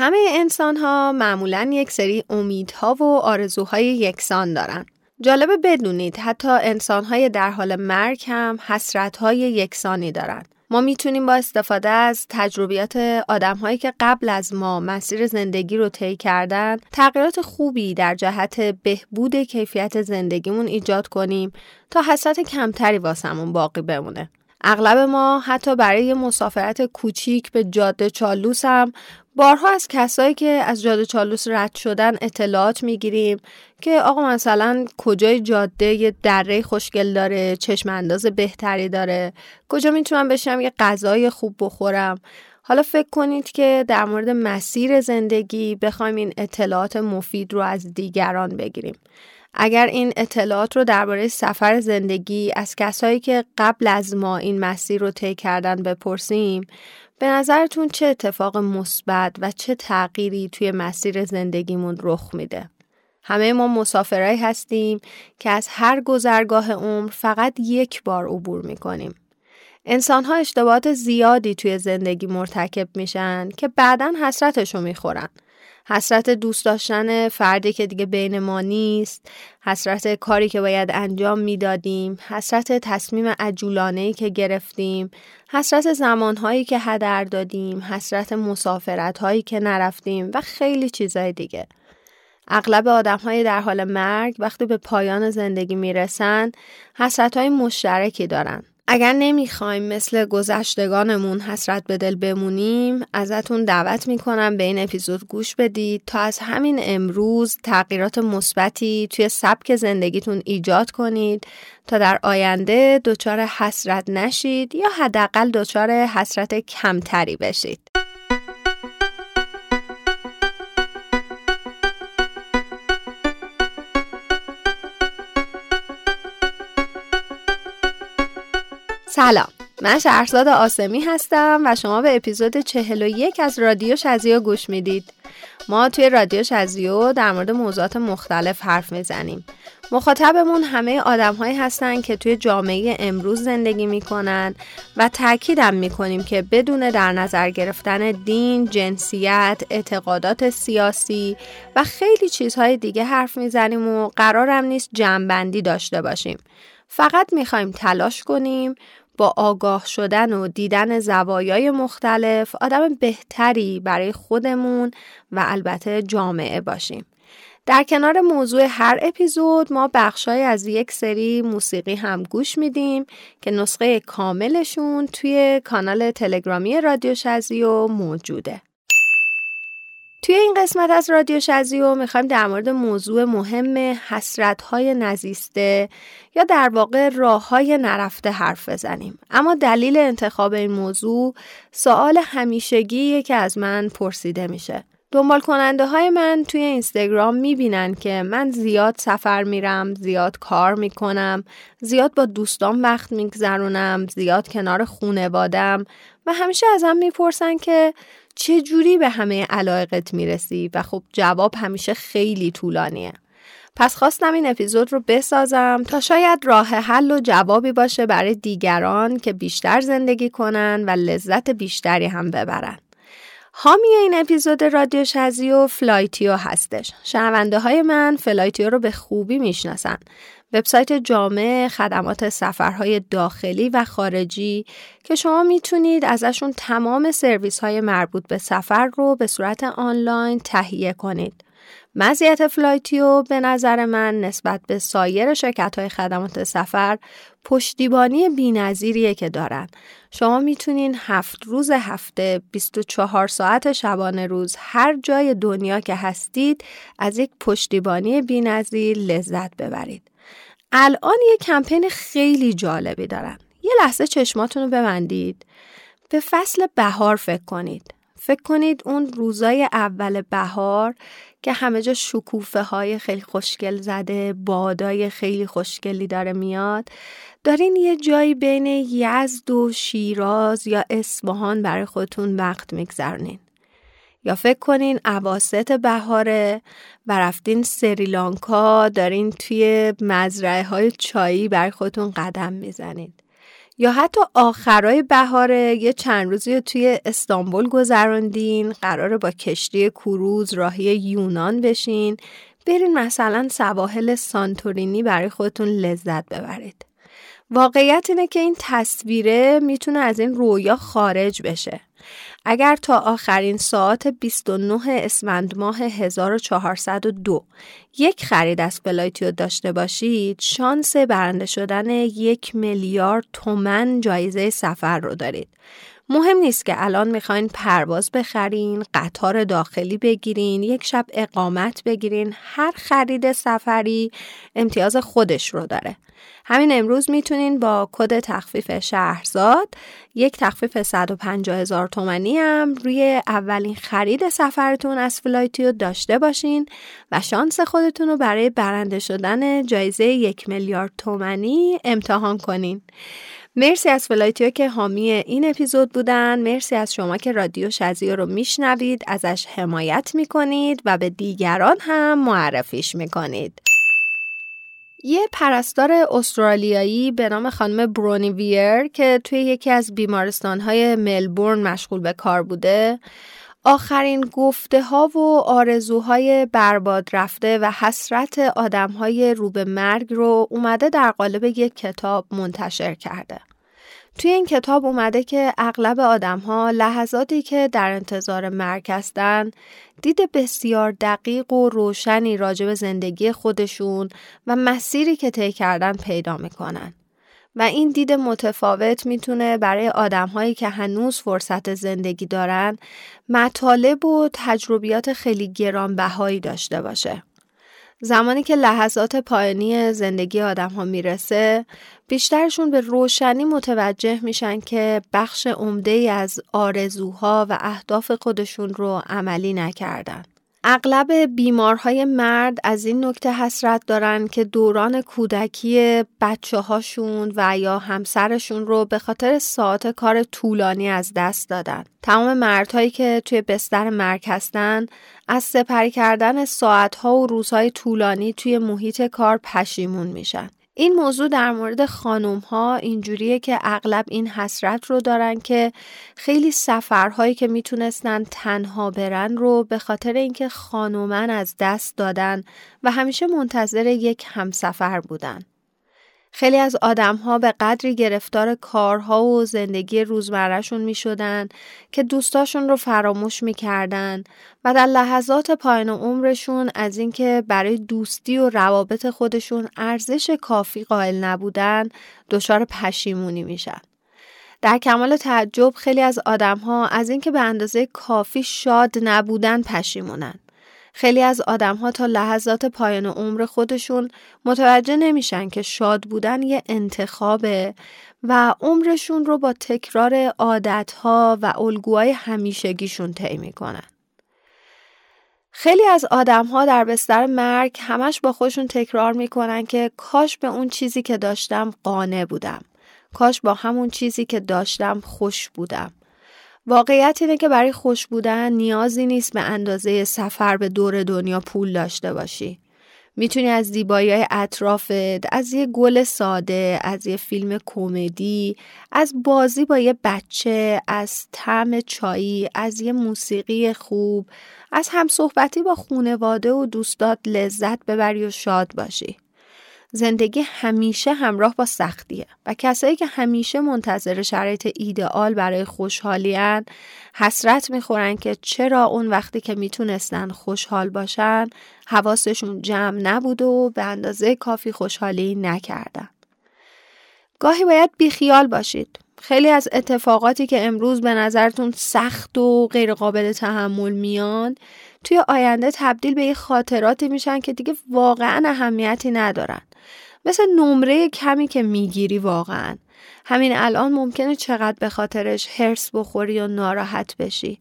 همه انسان ها معمولا یک سری امیدها و آرزوهای یکسان دارن. جالبه بدونید حتی انسان های در حال مرگ هم حسرت های یکسانی دارند. ما می‌تونیم با استفاده از تجربیات آدم هایی که قبل از ما مسیر زندگی رو طی کردن تغییرات خوبی در جهت بهبود کیفیت زندگیمون ایجاد کنیم تا حسرت کمتری واسمون باقی بمونه. اغلب ما حتی برای مسافرت کوچیک به جاده چالوس هم بارها از کسایی که از جاده چالوس رد شدن اطلاعات می‌گیریم که آقا مثلا کجای جاده؟ یه دره خوشگل داره چشم انداز بهتری داره. کجا می‌تونم بشم یه غذای خوب بخورم؟ حالا فکر کنید که در مورد مسیر زندگی بخوایم این اطلاعات مفید رو از دیگران بگیریم. اگر این اطلاعات رو درباره سفر زندگی از کسایی که قبل از ما این مسیر رو طی کردن بپرسیم به نظرتون چه اتفاق مثبت و چه تغییری توی مسیر زندگیمون رخ میده؟ همه ما مسافرایی هستیم که از هر گذرگاه عمر فقط یک بار عبور می‌کنیم. انسان ها اشتباهات زیادی توی زندگی مرتکب میشن که بعدا حسرتشو می‌خورن. حسرت دوست داشتن فردی که دیگه بین ما نیست، حسرت کاری که باید انجام می‌دادیم، حسرت تصمیم عجولانه که گرفتیم، حسرت زمانهایی که هدر دادیم، حسرت مسافرت هایی که نرفتیم و خیلی چیزای دیگه. اغلب آدم های در حال مرگ وقتی به پایان زندگی می‌رسن حسرت های مشترکی دارن. اگر نمی‌خوایم مثل گذشتگانمون حسرت به دل بمونیم ازتون دعوت می‌کنم به این اپیزود گوش بدید تا از همین امروز تغییرات مثبتی توی سبک زندگیتون ایجاد کنید تا در آینده دچار حسرت نشید یا حداقل دچار حسرت کمتری بشید. سلام. من شهرزاد آسمی هستم و شما به اپیزود 41 از رادیو شزیو گوش می‌دید. ما توی رادیو شزیو در مورد موضوعات مختلف حرف می‌زنیم. مخاطبمون همه آدم هایی هستن که توی جامعه امروز زندگی می‌کنن و تاکیدم می‌کنیم که بدون در نظر گرفتن دین، جنسیت، اعتقادات سیاسی و خیلی چیزهای دیگه حرف می‌زنیم و قرارم نیست جمعبندی داشته باشیم. فقط می‌خوایم تلاش کنیم با آگاه شدن و دیدن زوایای مختلف آدم بهتری برای خودمون و البته جامعه باشیم. در کنار موضوع هر اپیزود ما بخشای از یک سری موسیقی هم گوش میدیم که نسخه کاملشون توی کانال تلگرامی رادیو شزیو موجوده. توی این قسمت از رادیو شزیو می‌خوایم در مورد موضوع مهم حسرت های نزیسته یا در واقع راه های نرفته حرف بزنیم. اما دلیل انتخاب این موضوع سوال همیشگیه که از من پرسیده میشه. دنبال کننده های من توی اینستاگرام می‌بینن که من زیاد سفر میرم، زیاد کار می‌کنم، زیاد با دوستان وقت میگذرونم، زیاد کنار خونوادم و همیشه ازم می‌پرسن که چه جوری به همه علایقت می‌رسی و خب جواب همیشه خیلی طولانیه. پس خواستم این اپیزود رو بسازم تا شاید راه حل و جوابی باشه برای دیگران که بیشتر زندگی کنن و لذت بیشتری هم ببرن. حامی این اپیزود رادیو شزیو فلایتیو هستش. شنونده های من فلایتیو رو به خوبی می‌شناسن وبسایت جامع خدمات سفرهای داخلی و خارجی که شما می‌تونید ازشون تمام سرویس های مربوط به سفر رو به صورت آنلاین تهیه کنید. مزیت فلایتیو به نظر من نسبت به سایر شرکت های خدمات سفر پشتیبانی بینظیریه که دارن. شما می‌تونین هفت روز هفته 24 ساعت شبانه روز هر جای دنیا که هستید از یک پشتیبانی بینظیر لذت ببرید. الان یه کمپین خیلی جالبی دارن. یه لحظه چشماتون رو ببندید. به فصل بهار فکر کنید. فکر کنید اون روزای اول بهار که همه جا شکوفه های خیلی خوشگل زده بادای خیلی خوشگلی داره میاد دارین یه جایی بین یزد و شیراز یا اصفهان برای خودتون وقت میگذرنین یا فکر کنین عواست بهاره و رفتین سریلانکا دارین توی مزرعه های چایی برای خودتون قدم می‌زنید یا حتی آخرای بهاره یه چند روزی توی استانبول گذراندین قراره با کشتی کروز راهی یونان بشین. برین مثلا سواحل سانتورینی برای خودتون لذت ببرید. واقعیت اینه که این تصویره می‌تونه از این رویا خارج بشه. اگر تا آخرین ساعت 29 اسفند ماه 1402 یک خرید از فلایتیو داشته باشید شانس برنده شدن یک میلیارد تومن جایزه سفر رو دارید. مهم نیست که الان می‌خواین پرواز بخرین، قطار داخلی بگیرین، یک شب اقامت بگیرین، هر خرید سفری امتیاز خودش رو داره. همین امروز می‌تونین با کد تخفیف شهرزاد یک تخفیف 150 هزار تومنی هم روی اولین خرید سفرتون از فلایتیو داشته باشین و شانس خودتون رو برای برنده شدن جایزه یک میلیارد تومنی امتحان کنین. مرسی از فلایتیو که حامی این اپیزود بودن. مرسی از شما که رادیو شزیو رو میشنوید ازش حمایت می‌کنید و به دیگران هم معرفیش می‌کنید. یه پرستار استرالیایی به نام خانم برونی ویر که توی یکی از بیمارستانهای ملبورن مشغول به کار بوده آخرین گفته ها و آرزوهای برباد رفته و حسرت آدم های رو به مرگ رو اومده در قالب یک کتاب منتشر کرده. توی این کتاب اومده که اغلب آدم ها لحظاتی که در انتظار مرگ هستن دید بسیار دقیق و روشنی راجع به زندگی خودشون و مسیری که طی کردن پیدا می‌کنن. و این دید متفاوت می‌تونه برای آدم هایی که هنوز فرصت زندگی دارن مطالب و تجربیات خیلی گرانبهایی داشته باشه. زمانی که لحظات پایانی زندگی آدم ها می‌رسه بیشترشون به روشنی متوجه میشن که بخش عمده از آرزوها و اهداف خودشون رو عملی نکردن. اغلب بیمارهای مرد از این نکته حسرت دارن که دوران کودکی بچه هاشون و یا همسرشون رو به خاطر ساعت کار طولانی از دست دادن. تمام مردهایی که توی بستر مرگ هستن از سپری کردن ساعتها و روزهای طولانی توی محیط کار پشیمون میشن. این موضوع در مورد خانوم ها اینجوریه که اغلب این حسرت رو دارن که خیلی سفرهایی که می‌تونستن تنها برن رو به خاطر اینکه خانومن از دست دادن و همیشه منتظر یک همسفر بودن. خیلی از آدم ها به قدری گرفتار کارها و زندگی روزمرهشون می شدن که دوستاشون رو فراموش می کردن و در لحظات پایان عمرشون از اینکه برای دوستی و روابط خودشون ارزش کافی قائل نبودن دچار پشیمونی میشن. در کمال تعجب خیلی از آدم ها از اینکه به اندازه کافی شاد نبودن پشیمونن. خیلی از آدم ها تا لحظات پایان عمر خودشون متوجه نمیشن که شاد بودن یه انتخابه و عمرشون رو با تکرار عادت ها و الگوهای همیشگیشون طی می‌کنن. خیلی از آدم ها در بستر مرگ همش با خودشون تکرار می‌کنن که کاش به اون چیزی که داشتم قانع بودم. کاش با همون چیزی که داشتم خوش بودم. واقعیت اینه که برای خوش بودن نیازی نیست به اندازه سفر به دور دنیا پول داشته باشی. می‌تونی از زیبایی های اطرافت، از یه گل ساده، از یه فیلم کمدی، از بازی با یه بچه، از طعم چایی، از یه موسیقی خوب، از هم صحبتی با خونواده و دوستات لذت ببری و شاد باشی. زندگی همیشه همراه با سختیه و کسایی که همیشه منتظر شرایط ایدئال برای خوشحالیان حسرت می‌خورن که چرا اون وقتی که می‌تونستن خوشحال باشن حواسشون جمع نبود و به اندازه کافی خوشحالی نکردن. گاهی باید بیخیال باشید. خیلی از اتفاقاتی که امروز به نظرتون سخت و غیرقابل تحمل میان توی آینده تبدیل به یه خاطراتی میشن که دیگه واقعا اهمیتی ندارن. مثل نمره کمی که می‌گیری واقعا. همین الان ممکنه چقدر به خاطرش هرس بخوری و ناراحت بشی.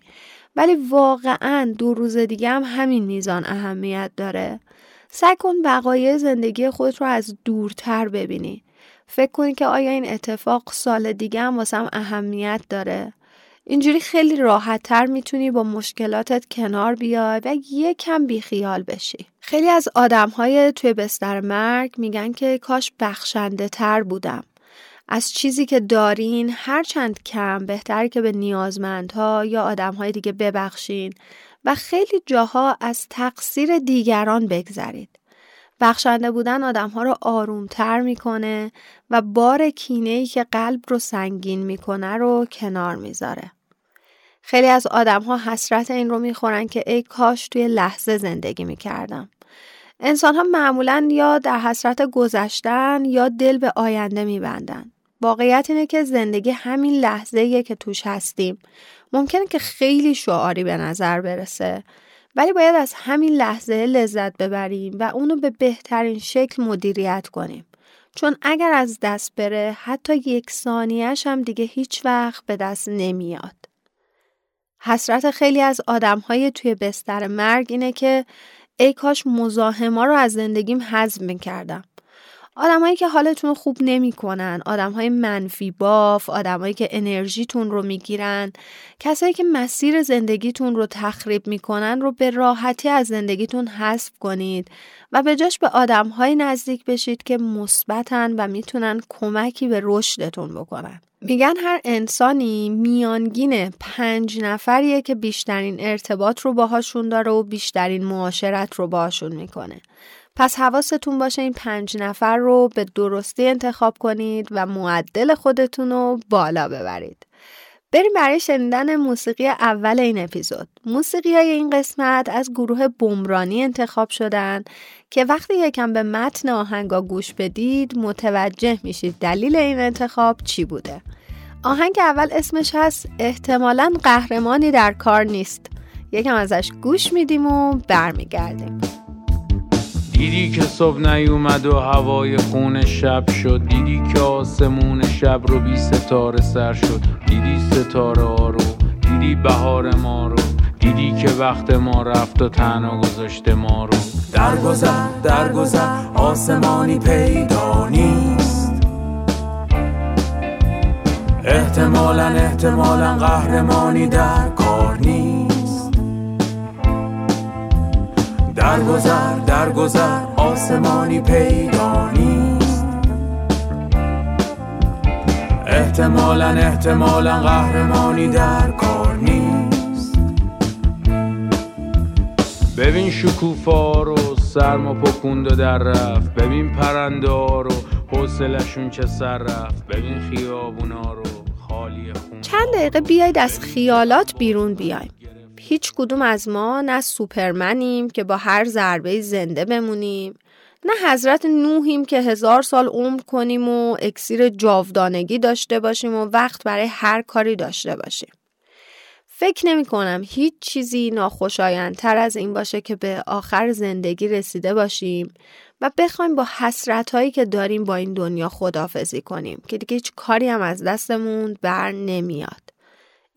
ولی واقعا دو روز دیگه هم همین میزان اهمیت داره. سعی کن وقایع زندگی خودت رو از دورتر ببینی. فکر کنی که آیا این اتفاق سال دیگه هم واسم اهمیت داره؟ اینجوری خیلی راحت تر می‌تونی با مشکلاتت کنار بیای و یکم بیخیال بشی. خیلی از آدم های توی بستر مرگ میگن که کاش بخشنده تر بودم. از چیزی که دارین هر چند کم بهتر که به نیازمندها یا آدمهای دیگه ببخشین و خیلی جاها از تقصیر دیگران بگذرید. بخشنده بودن آدمها رو آرومتر می‌کنه و بار کینه که قلب رو سنگین می‌کنه رو کنار می‌ذاره. خیلی از آدم ها حسرت این رو می‌خورن که ای کاش توی لحظه زندگی می‌کردم. انسان ها معمولا یا در حسرت گذشتن یا دل به آینده میبندن. واقعیت اینه که زندگی همین لحظه که توش هستیم. ممکنه که خیلی شعاری به نظر برسه. ولی باید از همین لحظه لذت ببریم و اونو به بهترین شکل مدیریت کنیم. چون اگر از دست بره حتی یک ثانیهش هم دیگه هیچ وقت به دست نمیاد. حسرت خیلی از های توی بستر مرگ اینه که ای کاش مزاحما رو از زندگیم حذف می‌کردم. آدمایی که حالتون خوب نمی‌کنن، های منفی باف، آدمایی که انرژیتون رو می‌گیرن، کسایی که مسیر زندگیتون رو تخریب می‌کنن رو به راحتی از زندگیتون حذف کنید و به جاش به های نزدیک بشید که مثبتن و می‌تونن کمکی به رشدتون بکنن. میگن هر انسانی میانگین پنج نفریه که بیشترین ارتباط رو باهاشون داره و بیشترین معاشرت رو باهاشون می‌کنه. پس حواستون باشه این پنج نفر رو به درستی انتخاب کنید و معدل خودتون رو بالا ببرید. بریم برای شنیدن موسیقی اول این اپیزود. موسیقی های این قسمت از گروه بمرانی انتخاب شدن که وقتی یکم به متن آهنگا گوش بدید متوجه میشید دلیل این انتخاب چی بوده. آهنگ اول اسمش هست احتمالا قهرمانی در کار نیست. یکم ازش گوش میدیم و برمیگردیم. دیدی که صبح نیومد و هوای خون شب شد. دیدی که آسمون شب رو بی ستاره سر شد. دیدی ستاره ها رو دیدی بهار ما رو. دیدی که وقت ما رفت و تنها گذاشته ما رو. درگذر درگذر آسمانی پیدا نیست. احتمالا احتمالا قهرمانی در کار درگذر درگذر آسمانی پیدا نیست. احتمالا احتمالا قهرمانی در کار نیست. ببین شکوفا رو سرما پکوند و در رفت. ببین پرنده رو حوصلشون چه سر رفت. ببین خیابونا رو خالی خون. چند دقیقه بیاید از خیالات بیرون بیایم. هیچ کدوم از ما نه سوپرمنیم که با هر ضربه زنده بمونیم نه حضرت نوحیم که هزار سال عمر کنیم و اکسیر جاودانگی داشته باشیم و وقت برای هر کاری داشته باشیم. فکر نمی کنم هیچ چیزی ناخوشایندتر از این باشه که به آخر زندگی رسیده باشیم و بخوایم با حسرت هایی که داریم با این دنیا خدافزی کنیم که دیگه هیچ کاری هم از دستمون بر نمیاد.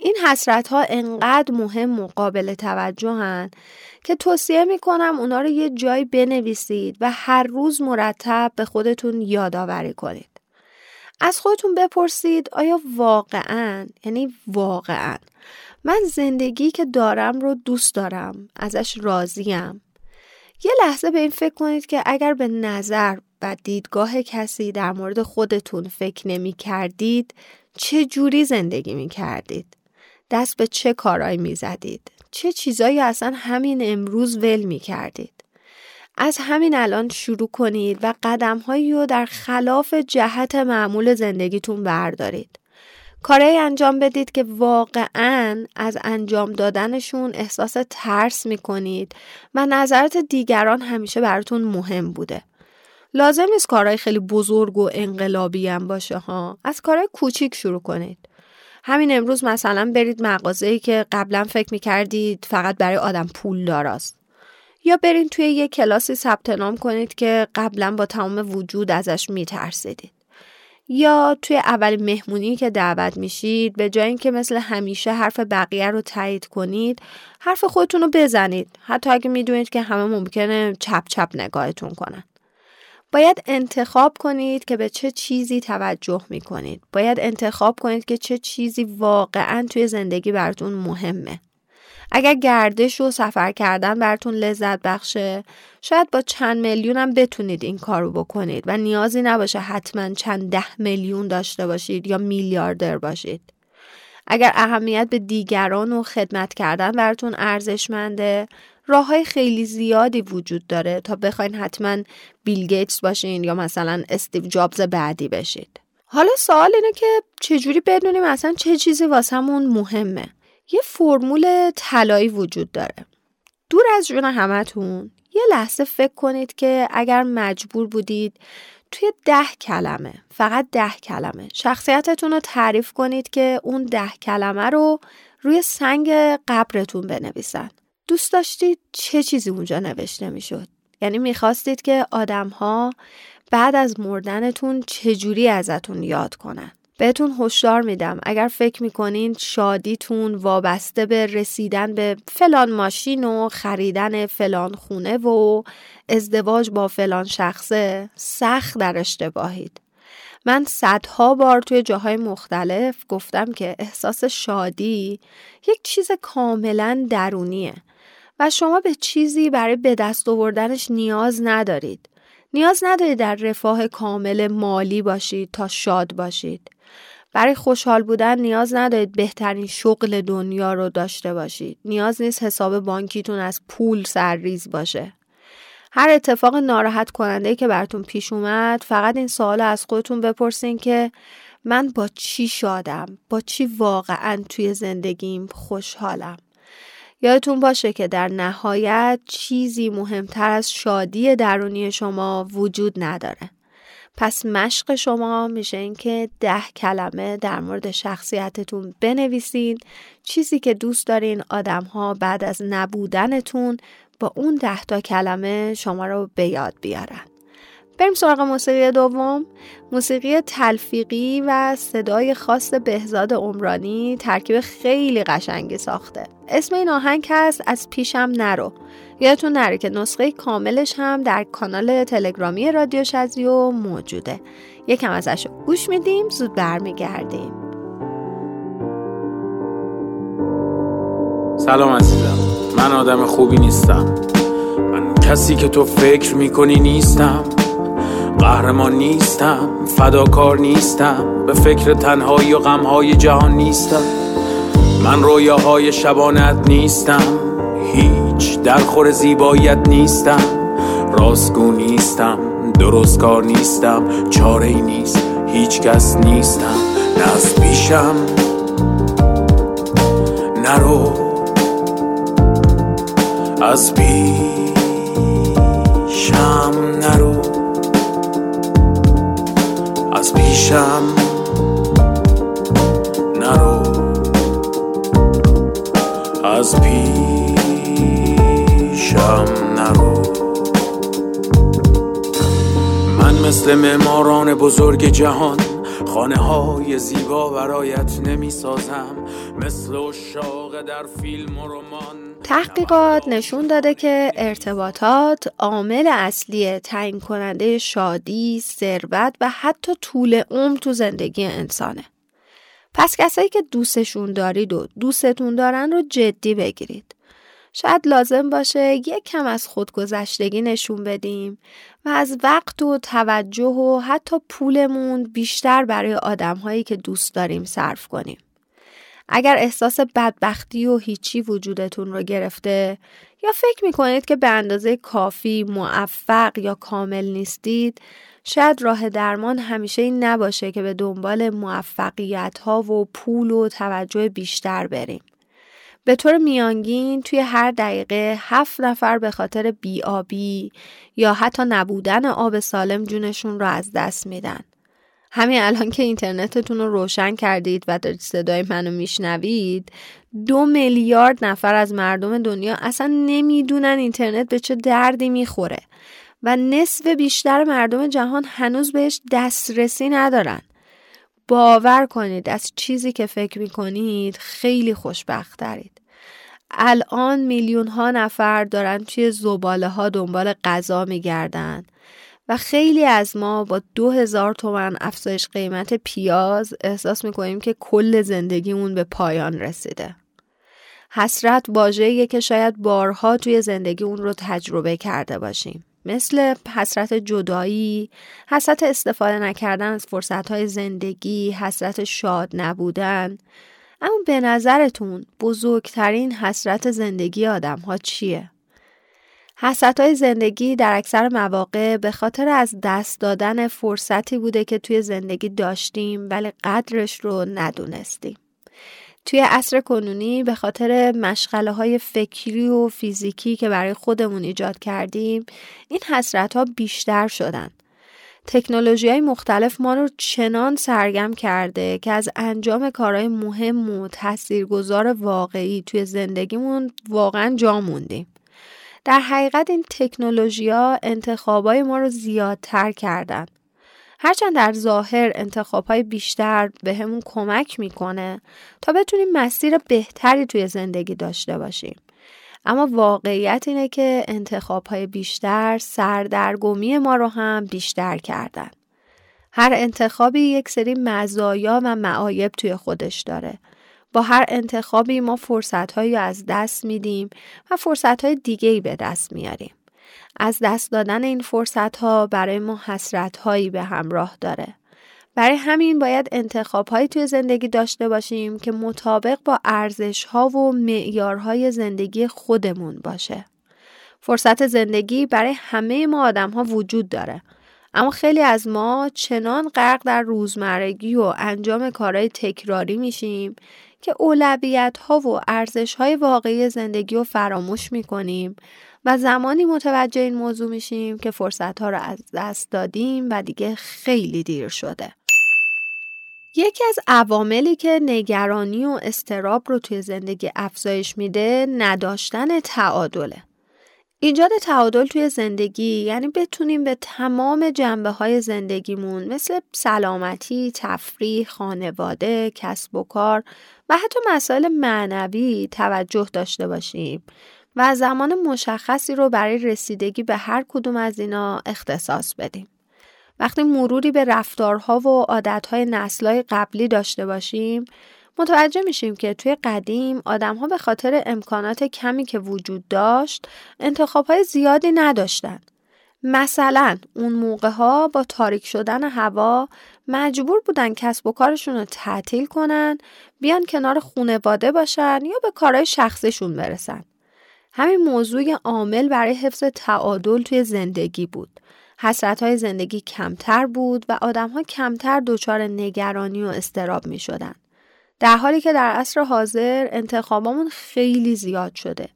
این حسرت ها انقدر مهم و قابل توجهن که توصیه می‌کنم اونا رو یه جایی بنویسید و هر روز مرتب به خودتون یادآوری کنید. از خودتون بپرسید آیا واقعا یعنی واقعا من زندگی که دارم رو دوست دارم ازش راضیم یه لحظه به این فکر کنید که اگر به نظر و دیدگاه کسی در مورد خودتون فکر نمی کردید چه جوری زندگی می کردید دست به چه کارایی می زدید؟ چه چیزایی اصلا همین امروز ول می کردید؟ از همین الان شروع کنید و قدمهایی رو در خلاف جهت معمول زندگیتون بردارید. کارهایی انجام بدید که واقعا از انجام دادنشون احساس ترس می کنید و نظرات دیگران همیشه براتون مهم بوده. لازم نیست کارهای خیلی بزرگ و انقلابی هم باشه ها. از کارهای کوچیک شروع کنید. همین امروز مثلا برید مغازه‌ای که قبلا فکر می‌کردید فقط برای آدم پول داراست. یا برید توی یه کلاسی ثبت نام کنید که قبلا با تمام وجود ازش میترسیدید. یا توی اول مهمونی که دعوت میشید به جای اینکه مثل همیشه حرف بقیه رو تایید کنید حرف خودتون رو بزنید حتی اگه می‌دونید که همه ممکنه چپ چپ نگاهتون کنن باید انتخاب کنید که به چه چیزی توجه می کنید. باید انتخاب کنید که چه چیزی واقعا توی زندگی براتون مهمه. اگر گردش و سفر کردن براتون لذت بخشه شاید با چند میلیون هم بتونید این کارو بکنید و نیازی نباشه حتما چند ده میلیون داشته باشید یا میلیاردر باشید اگر اهمیت به دیگران و خدمت کردن براتون ارزشمنده راه های خیلی زیادی وجود داره تا بخواین حتما بیل گیتس باشین یا مثلا استیو جابز بعدی بشید. حالا سوال اینه که چجوری بدونیم اصلا چه چیزی واسمون مهمه؟ یه فرمول طلایی وجود داره. دور از جون همتون یه لحظه فکر کنید که اگر مجبور بودید توی ده کلمه فقط ده کلمه شخصیتتون رو تعریف کنید که اون ده کلمه رو روی سنگ قبرتون بنویسن. دوست داشتید چه چیزی اونجا نوشته می‌شد؟ یعنی می‌خواستید که آدمها بعد از مردنتون چجوری ازتون یاد کنن؟ بهتون هشدار میدم. اگر فکر می‌کنین شادیتون وابسته به رسیدن به فلان ماشین و خریدن فلان خونه و ازدواج با فلان شخصه سخت در اشتباهید. من صدها بار توی جاهای مختلف گفتم که احساس شادی یک چیز کاملا درونیه. و شما به چیزی برای به دست آوردنش نیاز ندارید. نیاز ندارید در رفاه کامل مالی باشید تا شاد باشید. برای خوشحال بودن نیاز ندارید بهترین شغل دنیا رو داشته باشید. نیاز نیست حساب بانکیتون از پول سرریز باشه. هر اتفاق ناراحت کننده که براتون پیش اومد فقط این سوال از خودتون بپرسین که من با چی شادم؟ با چی واقعا توی زندگیم خوشحالم؟ یادتون باشه که در نهایت چیزی مهمتر از شادی درونی شما وجود نداره. پس مشق شما میشه اینکه ده کلمه در مورد شخصیتتون بنویسین چیزی که دوست دارین آدم ها بعد از نبودنتون با اون ده تا کلمه شما رو به یاد بیارن. بریم سراغ موسیقی دوم. موسیقی تلفیقی و صدای خاص بهزاد عمرانی ترکیب خیلی قشنگی ساخته. اسم این آهنگ هست از پیشم نرو. یادتون نره که نسخه کاملش هم در کانال تلگرامی رادیو شزیو موجوده. یکم ازش گوش میدیم زود برمیگردیم. سلام عزیزم. من آدم خوبی نیستم. من کسی که تو فکر می‌کنی نیستم. قهرمان نیستم فداکار نیستم به فکر تنهایی و غمهای جهان نیستم. من رویاهای شبانت نیستم هیچ درخور زیباییت نیستم. راستگو نیستم درست کار نیستم چاره ای نیست هیچ کس نیستم. نه از پیشم نرو از پیشم نرو پیشم نرو. از پیشم نرو. من مثل معماران بزرگ جهان خانه های زیبا برایت نمی سازم مثل اشاق در فیلم و رمان. تحقیقات نشون داده که ارتباطات عامل اصلی تعیین کننده شادی، ثروت و حتی طول عمر تو زندگی انسانه. پس کسایی که دوستشون دارید و دوستتون دارن رو جدی بگیرید. شاید لازم باشه یک کم از خودگذشتگی نشون بدیم و از وقت و توجه و حتی پولمون بیشتر برای آدمهایی که دوست داریم صرف کنیم. اگر احساس بدبختی و هیچی وجودتون رو گرفته یا فکر می‌کنید که به اندازه کافی موفق یا کامل نیستید شاید راه درمان همیشه این نباشه که به دنبال موفقیت ها و پول و توجه بیشتر بریم. به طور میانگین توی هر دقیقه هفت نفر به خاطر بیابی یا حتی نبودن آب سالم جونشون رو از دست میدن. همین الان که اینترنتتون رو روشن کردید و دارید صدای منو میشنوید دو میلیارد نفر از مردم دنیا اصلا نمی‌دونن اینترنت به چه دردی می‌خوره و نصف بیشتر مردم جهان هنوز بهش دسترسی ندارن. باور کنید از چیزی که فکر می‌کنید خیلی خوشبخت دارید الان میلیون ها نفر دارن توی زباله ها دنبال غذا میگردن. و خیلی از ما با دو هزار تومن افزایش قیمت پیاز احساس می‌کنیم که کل زندگیمون به پایان رسیده. حسرت واژه‌ایه که شاید بارها توی زندگی اون رو تجربه کرده باشیم. مثل حسرت جدایی، حسرت استفاده نکردن از فرصتهای زندگی، حسرت شاد نبودن. اما به نظرتون بزرگترین حسرت زندگی آدم ها چیه؟ حسرت های زندگی در اکثر مواقع به خاطر از دست دادن فرصتی بوده که توی زندگی داشتیم ولی قدرش رو ندونستیم. توی عصر کنونی به خاطر مشغله های فکری و فیزیکی که برای خودمون ایجاد کردیم این حسرت ها بیشتر شدن. تکنولوژی های مختلف ما رو چنان سرگم کرده که از انجام کارهای مهم و تاثیرگذار واقعی توی زندگیمون واقعا جا موندیم. در حقیقت این تکنولوژی ها انتخابای ما رو زیادتر کردن. هرچند در ظاهر انتخاب های بیشتر به همون کمک می‌کنه تا بتونیم مسیر بهتری توی زندگی داشته باشیم. اما واقعیت اینه که انتخاب های بیشتر سردرگمی ما رو هم بیشتر کردن. هر انتخابی یک سری مزایا و معایب توی خودش داره. با هر انتخابی ما فرصتهایی از دست میدیم و فرصتهای دیگه ای به دست میاریم. از دست دادن این فرصت ها برای ما حسرت هایی به همراه داره. برای همین باید انتخاب هایی توی زندگی داشته باشیم که مطابق با ارزش ها و معیارهای زندگی خودمون باشه. فرصت زندگی برای همه ما آدم ها وجود داره. اما خیلی از ما چنان غرق در روزمرگی و انجام کارهای تکراری میشیم که اولویت ها و ارزش های واقعی زندگی رو فراموش می‌کنیم و زمانی متوجه این موضوع میشیم که فرصت ها رو از دست دادیم و دیگه خیلی دیر شده. یکی از عواملی که نگرانی و استراب رو توی زندگی افزایش میده نداشتن تعادله. ایجاد تعادل توی زندگی یعنی بتونیم به تمام جنبه های زندگیمون مثل سلامتی، تفریح، خانواده، کسب و کار و حتی مسائل معنوی توجه داشته باشیم و زمان مشخصی رو برای رسیدگی به هر کدوم از اینا اختصاص بدیم. وقتی مروری به رفتارها و عادتهای نسلهای قبلی داشته باشیم متوجه میشیم که توی قدیم آدمها به خاطر امکانات کمی که وجود داشت انتخابهای زیادی نداشتن. مثلا اون موقع ها با تاریک شدن هوا مجبور بودن کسب و کارشون رو تعطیل کنن بیان کنار خونواده باشن یا به کارهای شخصشون برسن. همین موضوع عامل برای حفظ تعادل توی زندگی بود. حسرت های زندگی کمتر بود و آدم ها کمتر دچار نگرانی و استراب می شدن. در حالی که در عصر حاضر انتخابامون خیلی زیاد شده.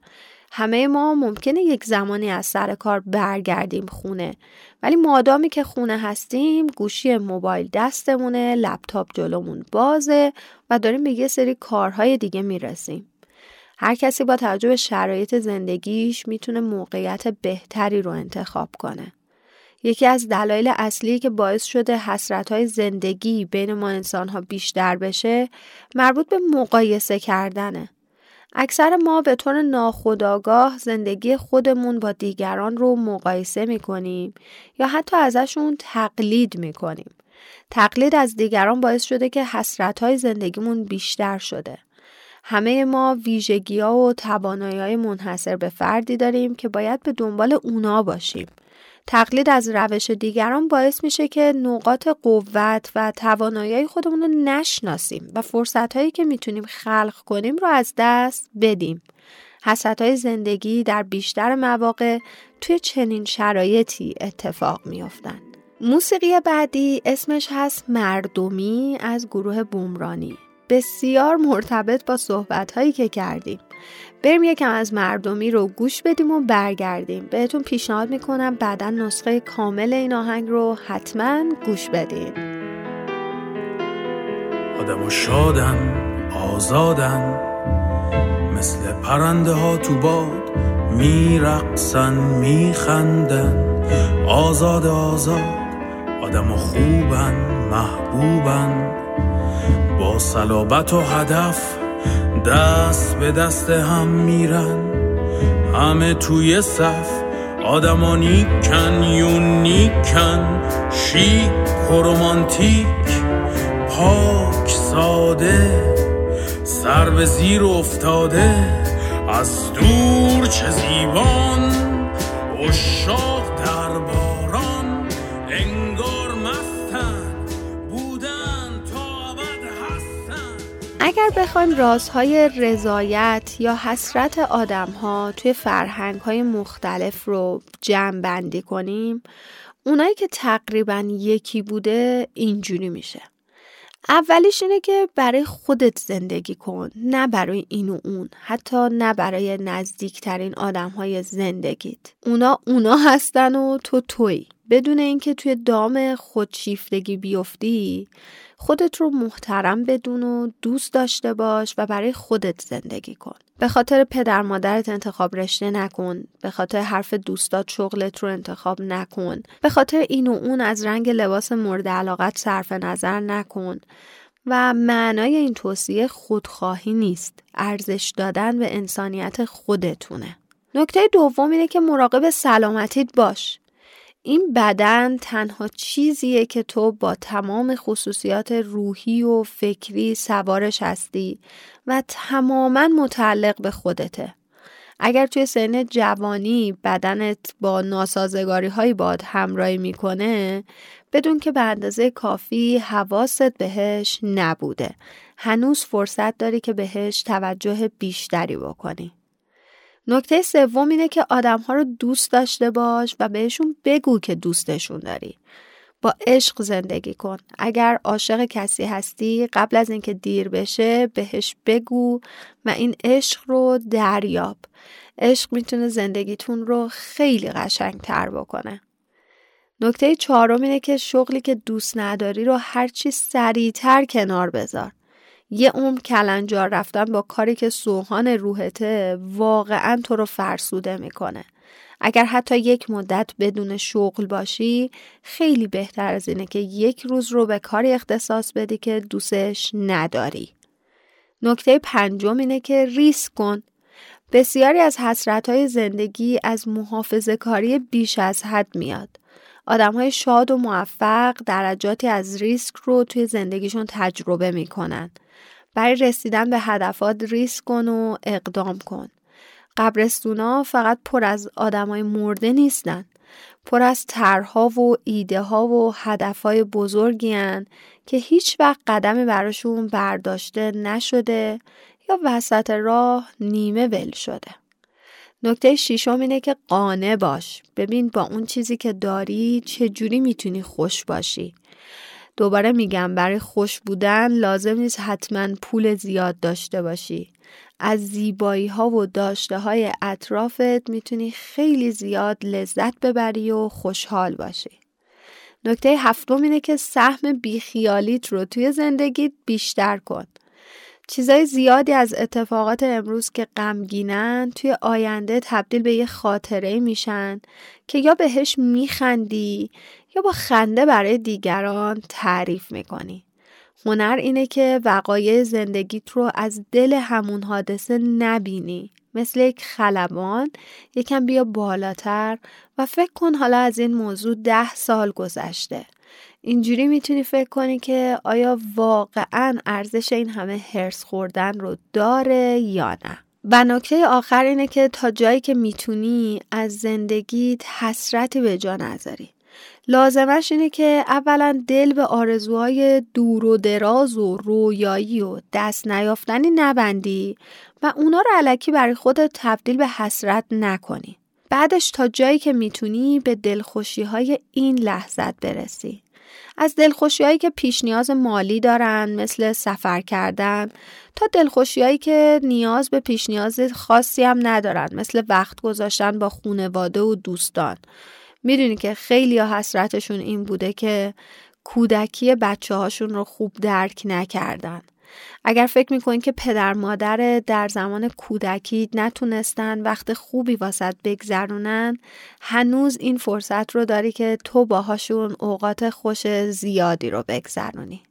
همه ما ممکنه یک زمانی از سر کار برگردیم خونه. ولی مادامی که خونه هستیم گوشی موبایل دستمونه لپتاپ جلومون بازه و داریم به یه سری کارهای دیگه می‌رسیم. هر کسی با توجه به شرایط زندگیش می‌تونه موقعیت بهتری رو انتخاب کنه. یکی از دلایل اصلی که باعث شده حسرت زندگی بین ما انسان ها بیشتر بشه مربوط به مقایسه کردنه. اکثر ما به طور ناخودآگاه زندگی خودمون با دیگران رو مقایسه می‌کنیم یا حتی ازشون تقلید می‌کنیم. تقلید از دیگران باعث شده که حسرت های زندگیمون بیشتر شده. همه ما ویژگی ها و توانایی های منحصر به فردی داریم که باید به دنبال اونا باشیم. تقلید از روش دیگران باعث میشه که نقاط قوت و توانایی خودمون رو نشناسیم و فرصت هایی که می‌تونیم خلق کنیم رو از دست بدیم. حسرت های زندگی در بیشتر مواقع توی چنین شرایطی اتفاق میافتند. موسیقی بعدی اسمش هست مردمی از گروه بومرانی بسیار مرتبط با صحبت هایی که کردیم بریم یکم از مردمی رو گوش بدیم و برگردیم. بهتون پیشنهاد می‌کنم بعدا نسخه کامل این آهنگ رو حتما گوش بدین. آدم و شادن آزادن مثل پرنده ها تو باد میرقصن میخندن. آزاد آزاد آدم و خوبن محبوبن. با صلابت و هدف دست به دست هم میرن. همه توی صف آدما نیکن یونیکن شیک و رومانتیک پاک ساده. سر به زیر افتاده از دور چه زیبان بخوایم رازهای رضایت یا حسرت آدم ها توی فرهنگ های مختلف رو جمع بندی کنیم اونایی که تقریبا یکی بوده اینجوری میشه. اولیش اینه که برای خودت زندگی کن نه برای این و اون حتی نه برای نزدیکترین آدم های زندگیت. اونا اونا هستن و تو توی بدون اینکه توی دام خودشیفتگی بیفتی خودت رو محترم بدون و دوست داشته باش و برای خودت زندگی کن. به خاطر پدر مادرت انتخاب رشته نکن. به خاطر حرف دوستات شغلت رو انتخاب نکن. به خاطر این و اون از رنگ لباس مورد علاقت صرف نظر نکن. و معنای این توصیه خودخواهی نیست. ارزش دادن به انسانیت خودتونه. نکته دوم اینه که مراقب سلامتیت باش. این بدن تنها چیزیه که تو با تمام خصوصیات روحی و فکری سوارش هستی و تماما متعلق به خودته. اگر توی سن جوانی بدنت با ناسازگاری های باد همراهی می‌کنه بدون که به اندازه کافی حواست بهش نبوده. هنوز فرصت داری که بهش توجه بیشتری بکنی. نکته سوم اینه که آدم ها رو دوست داشته باش و بهشون بگو که دوستشون داری. با عشق زندگی کن. اگر عاشق کسی هستی قبل از اینکه دیر بشه بهش بگو و این عشق رو دریاب. عشق می‌تونه زندگیتون رو خیلی قشنگ تر بکنه. نکته چهارم اینه که شغلی که دوست نداری رو هرچی سریعتر کنار بذار. یه عمر کلنجار رفتن با کاری که سوهان روحته واقعا تو رو فرسوده می‌کنه. اگر حتی یک مدت بدون شغل باشی خیلی بهتر از اینه که یک روز رو به کاری اختصاص بدی که دوستش نداری. نکته پنجم اینه که ریسک کن. بسیاری از حسرت های زندگی از محافظه کاری بیش از حد میاد. آدم های شاد و موفق درجاتی از ریسک رو توی زندگیشون تجربه می‌کنن. برای رسیدن به هدفات ریسک کن و اقدام کن. قبرستونا فقط پر از آدمای مرده نیستن. پر از طرحها و ایده ها و هدف های بزرگی که هیچ وقت قدمی براشون برداشته نشده یا وسط راه نیمه ول شده. نکته شیشم اینه که قانع باش. ببین با اون چیزی که داری چجوری می‌تونی خوش باشی. دوباره میگم برای خوش بودن لازم نیست حتما پول زیاد داشته باشی. از زیبایی ها و داشته های اطرافت می‌تونی خیلی زیاد لذت ببری و خوشحال باشی. نکته هفتم اینه که سهم بیخیالیت رو توی زندگیت بیشتر کن. چیزای زیادی از اتفاقات امروز که غمگینن توی آینده تبدیل به یه خاطره میشن که یا بهش میخندی یا با خنده برای دیگران تعریف می‌کنی. هنر اینه که وقایع زندگیت رو از دل همون حادثه نبینی. مثل یک خلبان یکم بیا بالاتر و فکر کن حالا از این موضوع ده سال گذشته. اینجوری می‌تونی فکر کنی که آیا واقعا ارزش این همه هرس خوردن رو داره یا نه. و نکته آخر اینه که تا جایی که می‌تونی از زندگیت حسرتی به جا نذاری. لازمش اینه که اولا دل به آرزوهای دور و دراز و رویایی و دست نیافتنی نبندی و اونا رو علکی برای خودت تبدیل به حسرت نکنی. بعدش تا جایی که می‌تونی به دلخوشی های این لحظت برسی. از دلخوشی هایی که پیش نیاز مالی دارن مثل سفر کردن تا دلخوشی هایی که نیاز به پیش نیاز خاصی هم ندارن مثل وقت گذاشتن با خونواده و دوستان می‌دونی که خیلی ها حسرتشون این بوده که کودکی بچه هاشون رو خوب درک نکردن. اگر فکر می‌کنید که پدر مادر در زمان کودکی نتونستن وقت خوبی واسط بگذرونن هنوز این فرصت رو داری که تو باهاشون اوقات خوش زیادی رو بگذرونی.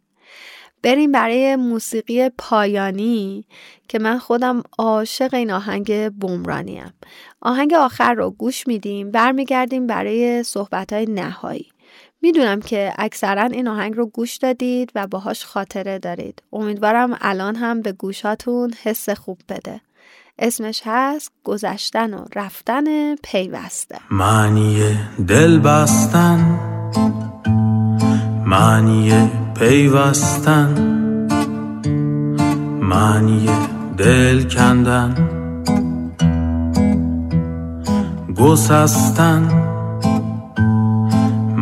بریم برای موسیقی پایانی که من خودم عاشق این آهنگ بومرانیم آهنگ آخر رو گوش میدیم برمیگردیم برای صحبت های نهایی می‌دونم که اکثرا این آهنگ رو گوش دادید و باهاش خاطره دارید. امیدوارم الان هم به گوشاتون حس خوب بده. اسمش هست گذشتن و رفتن پیوسته. معنی دل بستن. معنی پیوستن. معنی دل کندن. گسستن.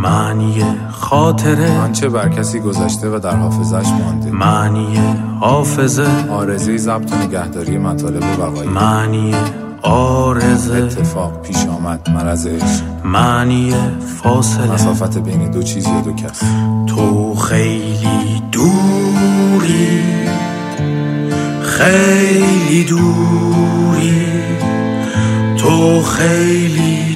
معنی خاطره. آنچه بر کسی گذشته و در حافظش مانده. معنی حافظه. آرزه ضبط و نگهداری مطالب وقایع. معنی آرزه. اتفاق پیش آمد مرض عشق معنی فاصله. مسافت بین دو چیز یا دو کس. تو خیلی دوری. خیلی دوری. تو خیلی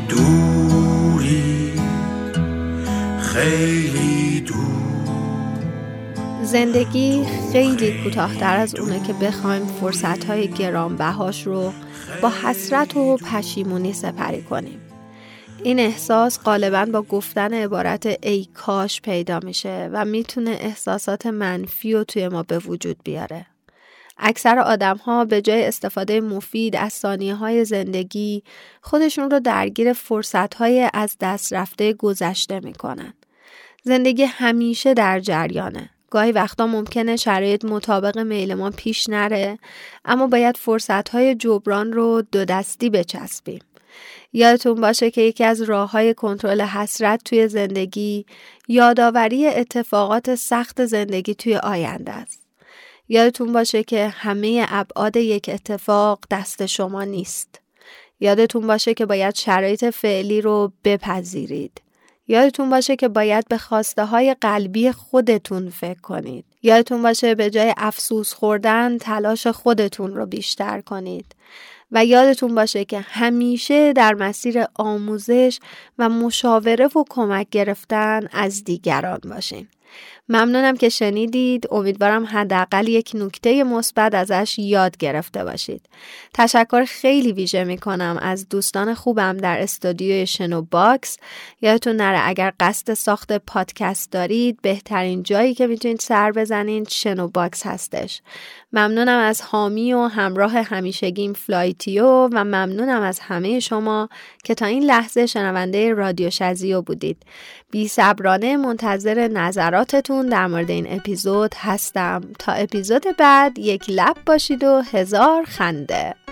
خیلی دور. زندگی خیلی کوتاهتر از اونه که بخوایم فرصتهای گرانبهاش رو با حسرت و پشیمونی سپری کنیم. این احساس غالبا با گفتن عبارت ای کاش پیدا میشه و می‌تونه احساسات منفی و توی ما به وجود بیاره. اکثر آدم ها به جای استفاده مفید از ثانیه های زندگی خودشون رو درگیر فرصت های از دست رفته گذشته می‌کنن. زندگی همیشه در جریانه. گاهی وقتا ممکنه شرایط مطابق میل ما پیش نره اما باید فرصت های جبران رو دو دستی بچسبیم. یادتون باشه که یکی از راه های کنترل حسرت توی زندگی یادآوری اتفاقات سخت زندگی توی آینده است. یادتون باشه که همه ابعاد یک اتفاق دست شما نیست. یادتون باشه که باید شرایط فعلی رو بپذیرید. یادتون باشه که باید به خواسته های قلبی خودتون فکر کنید. یادتون باشه به جای افسوس خوردن تلاش خودتون رو بیشتر کنید. و یادتون باشه که همیشه در مسیر آموزش و مشاوره و کمک گرفتن از دیگران باشین. ممنونم که شنیدید. امیدوارم حداقل یک نکته مثبت ازش یاد گرفته باشید. تشکر خیلی ویژه می کنم از دوستان خوبم در استودیوی شنو باکس. یادتون نره اگر قصد ساخت پادکست دارید بهترین جایی که می‌تونید سر بزنید شنو باکس هستش. ممنونم از حامی و همراه همیشگیم فلایتیو و ممنونم از همه شما که تا این لحظه شنونده رادیو شزیو بودید. بی صبرانه منتظر نظراتتون در مورد این اپیزود هستم. تا اپیزود بعد یک لب باشید و هزار خنده.